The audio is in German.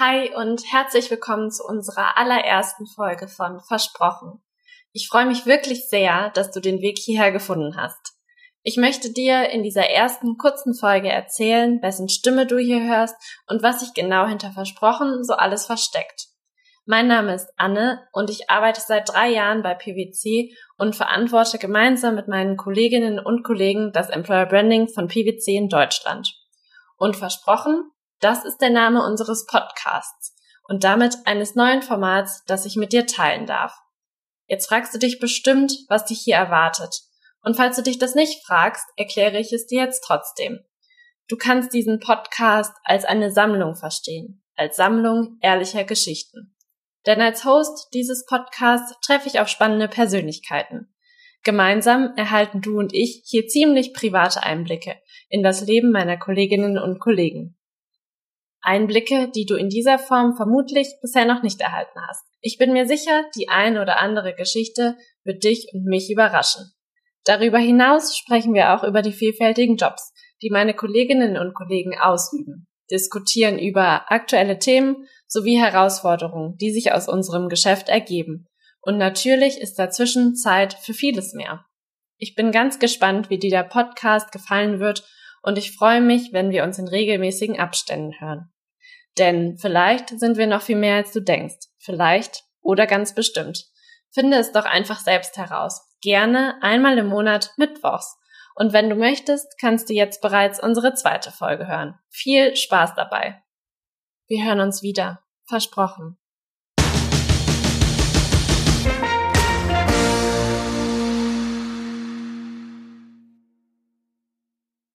Hi und herzlich willkommen zu unserer allerersten Folge von Versprochen. Ich freue mich wirklich sehr, dass du den Weg hierher gefunden hast. Ich möchte dir in dieser ersten kurzen Folge erzählen, wessen Stimme du hier hörst und was sich genau hinter Versprochen so alles versteckt. Mein Name ist Anne und ich arbeite seit drei Jahren bei PwC und verantworte gemeinsam mit meinen Kolleginnen und Kollegen das Employer Branding von PwC in Deutschland. Und versprochen, das ist der Name unseres Podcasts und damit eines neuen Formats, das ich mit dir teilen darf. Jetzt fragst du dich bestimmt, was dich hier erwartet. Und falls du dich das nicht fragst, erkläre ich es dir jetzt trotzdem. Du kannst diesen Podcast als eine Sammlung verstehen, als Sammlung ehrlicher Geschichten. Denn als Host dieses Podcasts treffe ich auf spannende Persönlichkeiten. Gemeinsam erhalten du und ich hier ziemlich private Einblicke in das Leben meiner Kolleginnen und Kollegen. Einblicke, die du in dieser Form vermutlich bisher noch nicht erhalten hast. Ich bin mir sicher, die eine oder andere Geschichte wird dich und mich überraschen. Darüber hinaus sprechen wir auch über die vielfältigen Jobs, die meine Kolleginnen und Kollegen ausüben, diskutieren über aktuelle Themen sowie Herausforderungen, die sich aus unserem Geschäft ergeben. Und natürlich ist dazwischen Zeit für vieles mehr. Ich bin ganz gespannt, wie dir der Podcast gefallen wird und ich freue mich, wenn wir uns in regelmäßigen Abständen hören. Denn vielleicht sind wir noch viel mehr, als du denkst. Vielleicht oder ganz bestimmt. Finde es doch einfach selbst heraus. Gerne einmal im Monat Mittwochs. Und wenn du möchtest, kannst du jetzt bereits unsere zweite Folge hören. Viel Spaß dabei. Wir hören uns wieder. Versprochen.